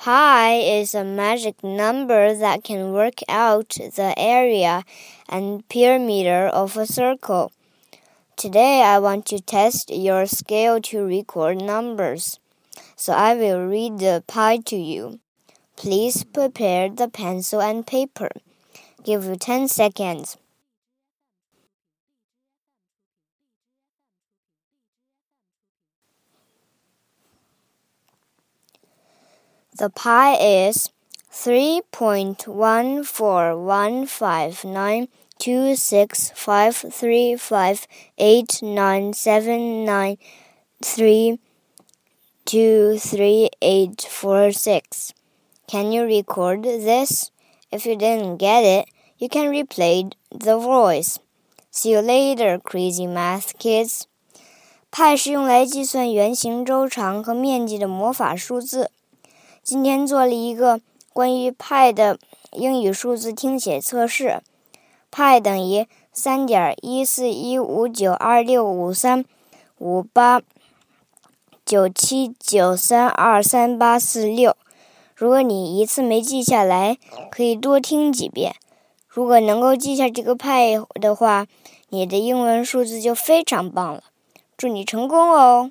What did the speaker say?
Pi is a magic number that can work out the area and perimeter of a circle. Today I want to test your skill to record numbers. So I will read the pi to you. Please prepare the pencil and paper. Give you 10 seconds. three eight four six. Can you record this? If you didn't get it, you can replay the voice. See you later, crazy math kids. 派是用来计算圆形、周长和面积的魔法数字。 今天做了一个关于派的英语数字听写测试，派等于三点一四一五九二六五三五八九七九三二三八四六。如果你一次没记下来，可以多听几遍。如果能够记下这个派的话，你的英文数字就非常棒了。祝你成功哦！